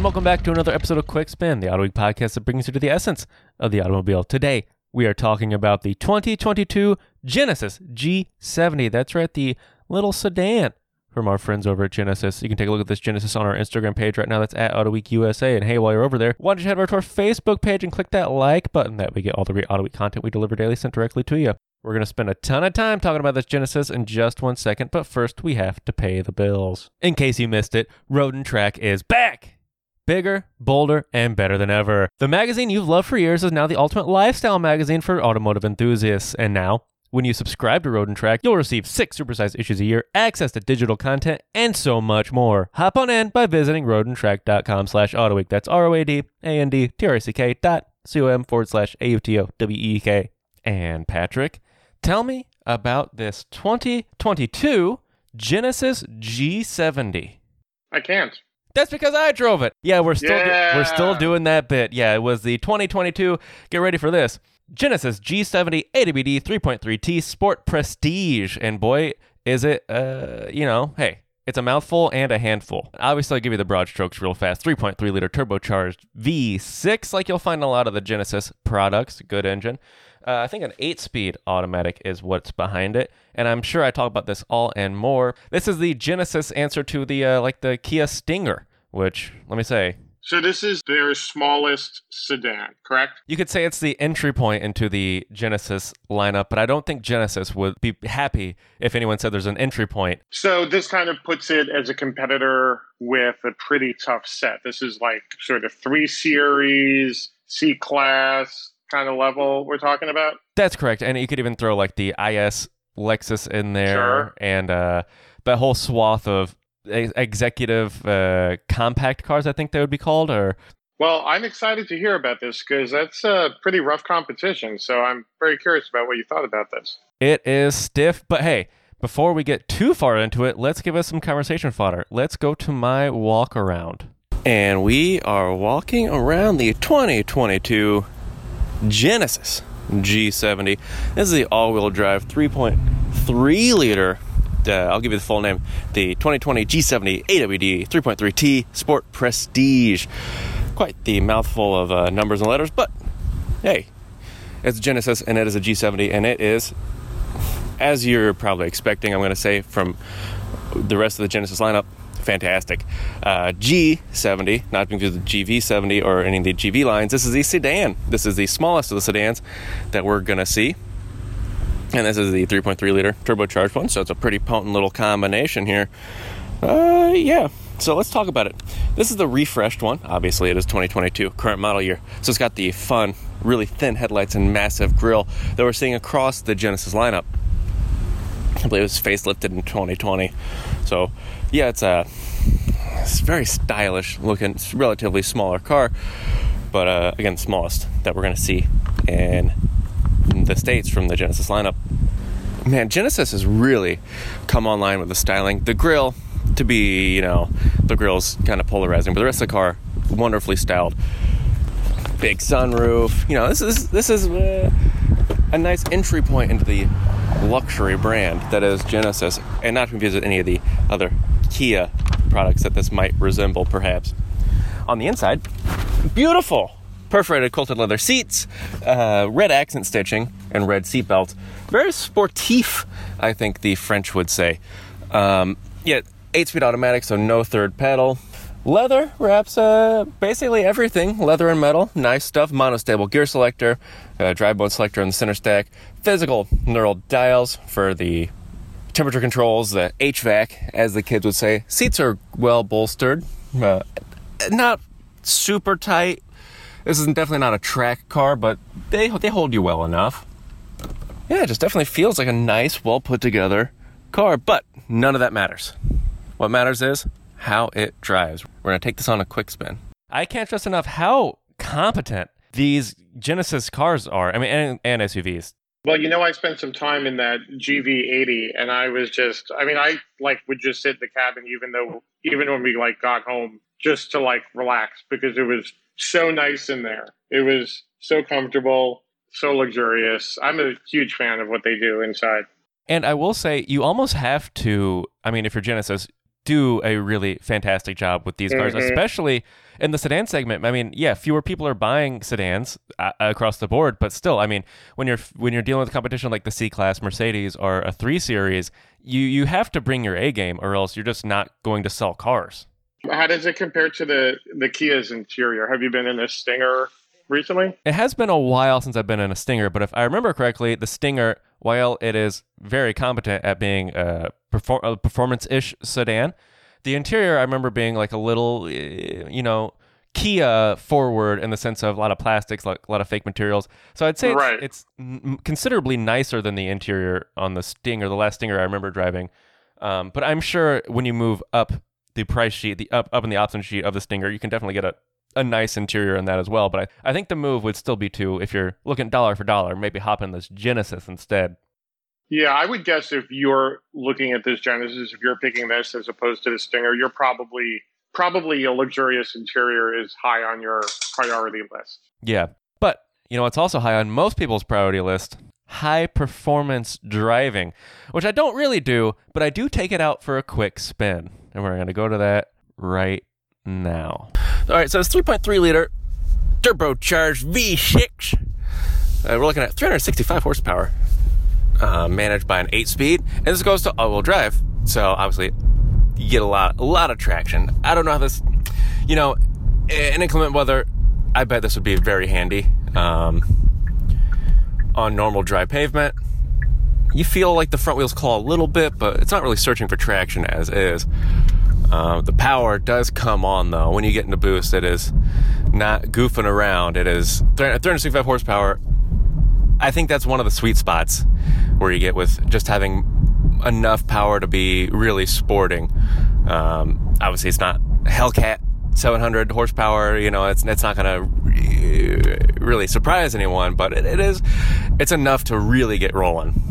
and welcome back to another episode of Quick Spin, the Auto Week podcast that brings you to the essence of the automobile. Today, we are talking about the 2022 Genesis G70. That's right, the little sedan from our friends over at Genesis. You can take a look at this Genesis on our Instagram page right now. That's at Auto Week USA. And hey, while you're over there, why don't you head over to our Facebook page and click that like button that we get all the great Auto Week content we deliver daily sent directly to you. We're going to spend a ton of time talking about this Genesis in just one second, but first we have to pay the bills. In case you missed it, Road and Track is back! Bigger, bolder, and better than ever. The magazine you've loved for years is now the ultimate lifestyle magazine for automotive enthusiasts. And now, when you subscribe to Road and Track, you'll receive six supersized issues a year, access to digital content, and so much more. Hop on in by visiting roadandtrack.com slash autoweek. That's R-O-A-D-A-N-D-T-R-I-C-K dot C-O-M forward slash A-U-T-O-W-E-E-K. And Patrick, tell me about this 2022 Genesis G70. I can't. That's because I drove it. Yeah, we're still Yeah. we're still doing that bit. Yeah, it was the 2022. Get ready for this. Genesis G70 AWD 3.3T Sport Prestige, and boy, is it uh, you know, hey, it's a mouthful and a handful. Obviously, I'll give you the broad strokes real fast. 3.3 liter turbocharged V6, like you'll find in a lot of the Genesis products. Good engine. Uh, I think an eight-speed automatic is what's behind it, and I'm sure I talk about this all and more. This is the Genesis answer to the uh, like the Kia Stinger, which let me say, So this is their smallest sedan, correct? you could say it's the entry point into the Genesis lineup, but I don't think Genesis would be happy if anyone said there's an entry point. So this kind of puts it as a competitor with a pretty tough set. This is like sort of three series, C class kind of level we're talking about. That's correct, and you could even throw like the IS Lexus in there, Sure. and uh, that whole swath of executive uh, compact cars. I think they would be called, or Well, I'm excited to hear about this because that's a pretty rough competition. So I'm very curious about what you thought about this. It is stiff, but hey, before we get too far into it, let's give us some conversation fodder. Let's go to my walk around. And we are walking around the 2022 Genesis G70. This is the all wheel drive 3.3 liter. Uh, I'll give you the full name the 2020 G70 AWD 3.3T Sport Prestige. Quite the mouthful of uh, numbers and letters, but hey, it's Genesis and it is a G70 and it is as you're probably expecting, I'm going to say from the rest of the Genesis lineup, fantastic. Uh, G70, not being the GV70 or any of the GV lines, this is the sedan. This is the smallest of the sedans that we're going to see. And this is the 3.3 liter turbocharged one, so it's a pretty potent little combination here. Uh, yeah. So let's talk about it. This is the refreshed one. Obviously, it is 2022, current model year. So it's got the fun, really thin headlights and massive grille that we're seeing across the Genesis lineup. I believe it was facelifted in 2020. So, yeah, it's a it's very stylish looking, relatively smaller car, but uh, again, smallest that we're going to see in the states from the Genesis lineup. Man, Genesis has really come online with the styling. The grille, to be, you know, the grille's kind of polarizing, but the rest of the car, wonderfully styled. Big sunroof. You know, this is this is uh, a nice entry point into the luxury brand that is Genesis, and not to confuse with any of the other Kia products that this might resemble, perhaps. On the inside, beautiful perforated quilted leather seats, uh, red accent stitching, and red seat belts. Very sportif, I think the French would say. Um, yeah, eight-speed automatic, so no third pedal. Leather wraps uh, basically everything. Leather and metal, nice stuff. Monostable gear selector, uh, drive mode selector on the center stack, physical knurled dials for the temperature controls, the HVAC, as the kids would say. Seats are well bolstered, uh, not super tight. This is definitely not a track car, but they they hold you well enough. Yeah, it just definitely feels like a nice, well put together car. But none of that matters. What matters is how it drives. We're gonna take this on a quick spin. I can't stress enough how competent these Genesis cars are. I mean, and, and SUVs. Well, you know, I spent some time in that GV80, and I was just, I mean, I like would just sit in the cabin, even though, even when we like got home, just to like relax because it was so nice in there. It was so comfortable, so luxurious. I'm a huge fan of what they do inside. And I will say, you almost have to. I mean, if you're Genesis, do a really fantastic job with these cars, Mhm. especially in the sedan segment. I mean, yeah, fewer people are buying sedans uh, across the board, but still, I mean, when you're when you're dealing with competition like the C-Class Mercedes or a 3 Series, you you have to bring your A game or else you're just not going to sell cars. How does it compare to the the Kia's interior? Have you been in a Stinger recently? It has been a while since I've been in a Stinger, but if I remember correctly, the Stinger, while it is very competent at being a, perfor- a performance-ish sedan, the interior I remember being like a little, eh, you know, Kia forward in the sense of a lot of plastics, like a lot of fake materials. So I'd say it's, Right. it's n- considerably nicer than the interior on the Stinger, the last Stinger I remember driving. Um, but I'm sure when you move up the price sheet, the up up in the option sheet of the Stinger, you can definitely get a a nice interior in that as well. But I, I think the move would still be to, if you're looking dollar for dollar, maybe hop in this Genesis instead. Yeah, I would guess if you're looking at this Genesis, if you're picking this as opposed to the Stinger, you're probably probably a luxurious interior is high on your priority list. Yeah. But, you know, it's also high on most people's priority list high performance driving, which I don't really do, but I do take it out for a quick spin. And we're going to go to that right now. All right, so it's 3.3 liter turbocharged V6. Uh, we're looking at 365 horsepower, uh, managed by an eight speed, and this goes to all-wheel drive. So obviously, you get a lot, a lot of traction. I don't know how this, you know, in inclement weather, I bet this would be very handy um, on normal dry pavement. You feel like the front wheels claw a little bit, but it's not really searching for traction as is. Uh, the power does come on though when you get into boost. It is not goofing around. It is 365 horsepower. I think that's one of the sweet spots where you get with just having enough power to be really sporting. Um, obviously, it's not Hellcat 700 horsepower. You know, it's it's not going to really surprise anyone, but it, it is. It's enough to really get rolling.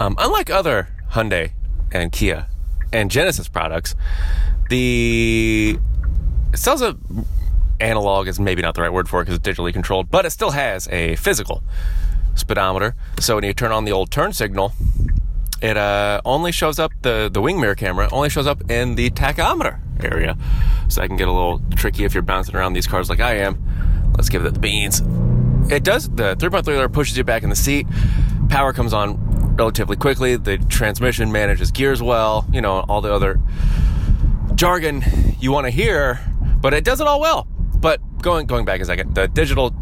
Um, unlike other Hyundai and Kia and Genesis products, the it sells a analog is maybe not the right word for it because it's digitally controlled, but it still has a physical speedometer. So when you turn on the old turn signal, it uh, only shows up the the wing mirror camera only shows up in the tachometer area. So I can get a little tricky if you're bouncing around these cars like I am. Let's give it the beans. It does the 3.3 liter pushes you back in the seat. Power comes on relatively quickly. The transmission manages gears well. You know all the other jargon you want to hear, but it does it all well. But going going back a second, the digital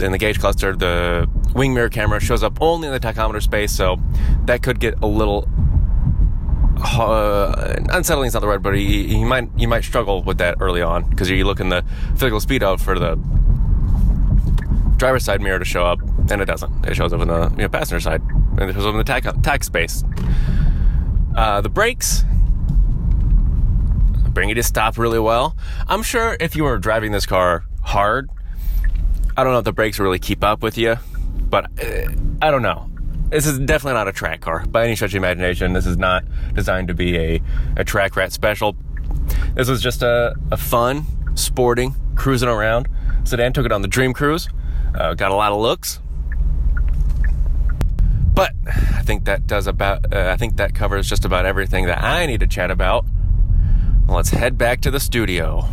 in the gauge cluster, the wing mirror camera shows up only in the tachometer space, so that could get a little uh, unsettling. Is not the right, but you, you might you might struggle with that early on because you're looking the physical speed out for the driver's side mirror to show up, and it doesn't. It shows up in the you know, passenger side, and shows up in the tach, tach space. Uh, the brakes bring you to stop really well. I'm sure if you were driving this car hard, I don't know if the brakes really keep up with you, but uh, I don't know. This is definitely not a track car by any stretch of imagination. This is not designed to be a, a track rat special. This was just a, a fun, sporting, cruising around. Sedan took it on the Dream Cruise. Uh, got a lot of looks. But I think that does about. Uh, I think that covers just about everything that I need to chat about. Let's head back to the studio.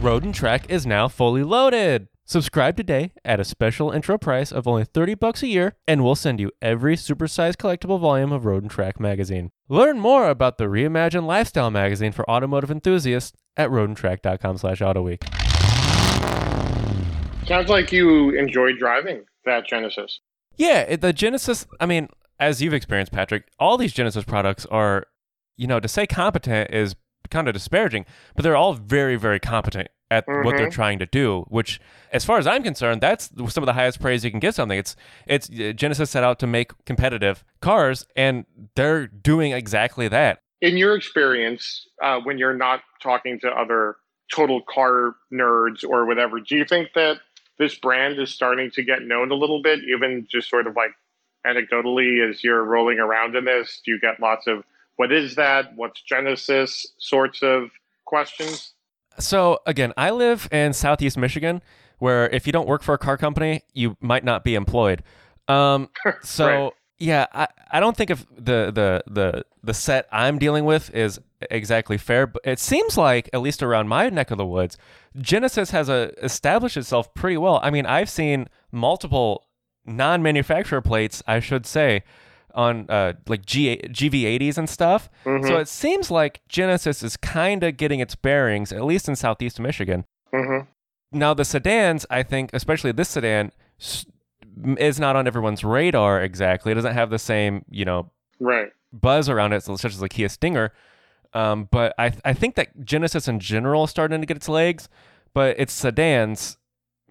Road and Track is now fully loaded. Subscribe today at a special intro price of only 30 bucks a year, and we'll send you every supersized collectible volume of Road and Track magazine. Learn more about the reimagined lifestyle magazine for automotive enthusiasts at roadandtrack.com slash autoweek. Sounds like you enjoyed driving that Genesis. Yeah, the Genesis, I mean, as you've experienced, Patrick, all these Genesis products are, you know, to say competent is kind of disparaging, but they're all very, very competent at what they're Mhm. trying to do. Which, as far as I'm concerned, that's some of the highest praise you can give something. It's it's uh, Genesis set out to make competitive cars, and they're doing exactly that. In your experience, uh, when you're not talking to other total car nerds or whatever, do you think that this brand is starting to get known a little bit, even just sort of like anecdotally as you're rolling around in this? Do you get lots of what is that? What's Genesis sorts of questions? So again, I live in Southeast Michigan, where if you don't work for a car company, you might not be employed. Um, so Right. Yeah, I, I don't think if the, the the the set I'm dealing with is exactly fair, but it seems like at least around my neck of the woods, Genesis has a, established itself pretty well. I mean, I've seen multiple non-manufacturer plates, I should say, on uh, like G- GV80s and stuff. Mm-hmm. So it seems like Genesis is kind of getting its bearings, at least in southeast Michigan. hmm Now the sedans, I think, especially this sedan, is not on everyone's radar exactly. It doesn't have the same, you know, Right. buzz around it, such as the Kia Stinger. Um, but I I think that Genesis in general is starting to get its legs, but its sedans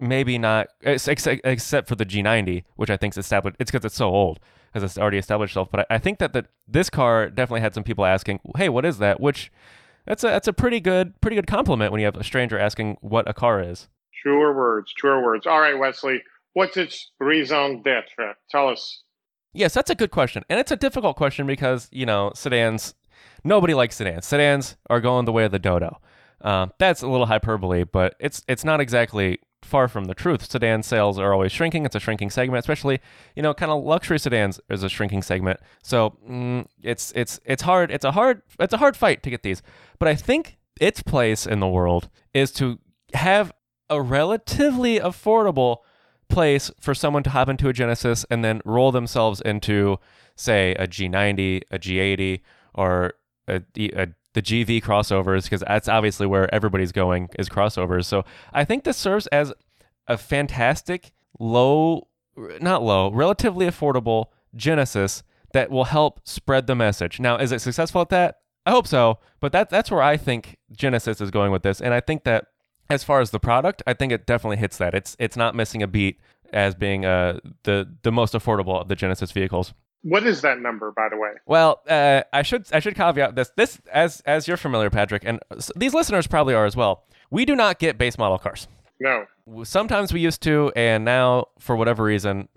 maybe not, ex- ex- except for the G90, which I think is established. It's because it's so old, because it's already established itself. But I, I think that the, this car definitely had some people asking, "Hey, what is that?" Which that's a that's a pretty good pretty good compliment when you have a stranger asking what a car is. Truer words. Truer words. All right, Wesley. What's its raison d'etre? Tell us. Yes, that's a good question. And it's a difficult question because, you know, sedans, nobody likes sedans. Sedans are going the way of the dodo. Um, that's a little hyperbole, but it's it's not exactly far from the truth. Sedan sales are always shrinking. It's a shrinking segment, especially, you know, kind of luxury sedans is a shrinking segment. So mm, it's it's it's hard. It's a hard it's a hard fight to get these. But I think its place in the world is to have a relatively affordable place for someone to hop into a Genesis and then roll themselves into, say, a G90, a G80, or a, a the GV crossovers, because that's obviously where everybody's going is crossovers. So I think this serves as a fantastic low, not low, relatively affordable Genesis that will help spread the message. Now, is it successful at that? I hope so, but that that's where I think Genesis is going with this, and I think that as far as the product, I think it definitely hits that. It's it's not missing a beat as being uh, the the most affordable of the Genesis vehicles. What is that number, by the way? Well, uh, I should I should caveat this. This as as you're familiar, Patrick, and these listeners probably are as well. We do not get base model cars. No. Sometimes we used to, and now for whatever reason,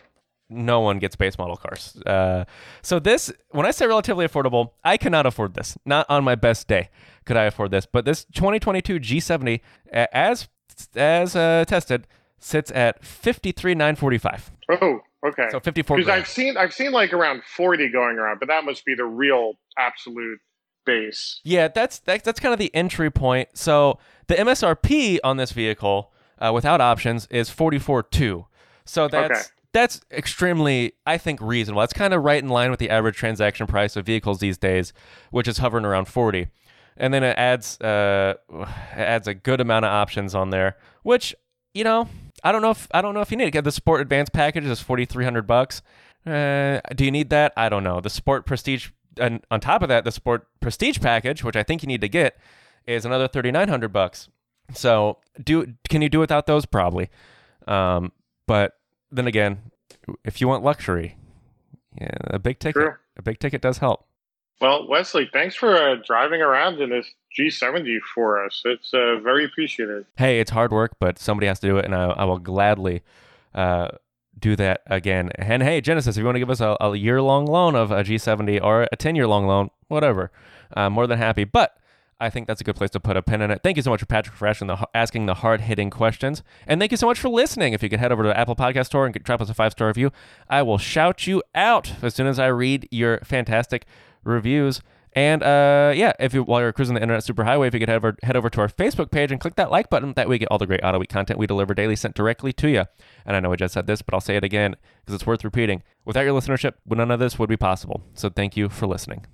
no one gets base model cars. Uh, so this, when I say relatively affordable, I cannot afford this. Not on my best day could I afford this. But this 2022 G70, as as uh, tested, sits at 53,945. Oh, okay. So 54 Because. I've seen I've seen like around forty going around, but that must be the real absolute base. Yeah, that's that's that's kind of the entry point. So the MSRP on this vehicle uh, without options is forty four two. So that's Okay. that's extremely, I think, reasonable. That's kind of right in line with the average transaction price of vehicles these days, which is hovering around forty. And then it adds uh, it adds a good amount of options on there, which you know I don't know if I don't know if you need it. Get the Sport Advanced package is forty three hundred bucks. Uh, do you need that? I don't know. The Sport Prestige, and on top of that, the Sport Prestige package, which I think you need to get, is another thirty nine hundred bucks. So do can you do without those? Probably. Um, but then again, if you want luxury, yeah, a big ticket, True. a big ticket does help. Well, Wesley, thanks for uh, driving around in this G70 for us. It's uh, very appreciated. Hey, it's hard work, but somebody has to do it, and I, I will gladly uh, do that again. And hey, Genesis, if you want to give us a, a year long loan of a G70 or a 10 year long loan, whatever, I'm more than happy. But I think that's a good place to put a pin in it. Thank you so much for Patrick for asking the, asking the hard hitting questions. And thank you so much for listening. If you could head over to Apple Podcast Store and drop us a five star review, I will shout you out as soon as I read your fantastic reviews. And uh, yeah, if you while you're cruising the internet superhighway, if you could head over, head over to our Facebook page and click that like button, that way you get all the great Auto Week content we deliver daily sent directly to you. And I know I just said this, but I'll say it again because it's worth repeating. Without your listenership, none of this would be possible. So thank you for listening.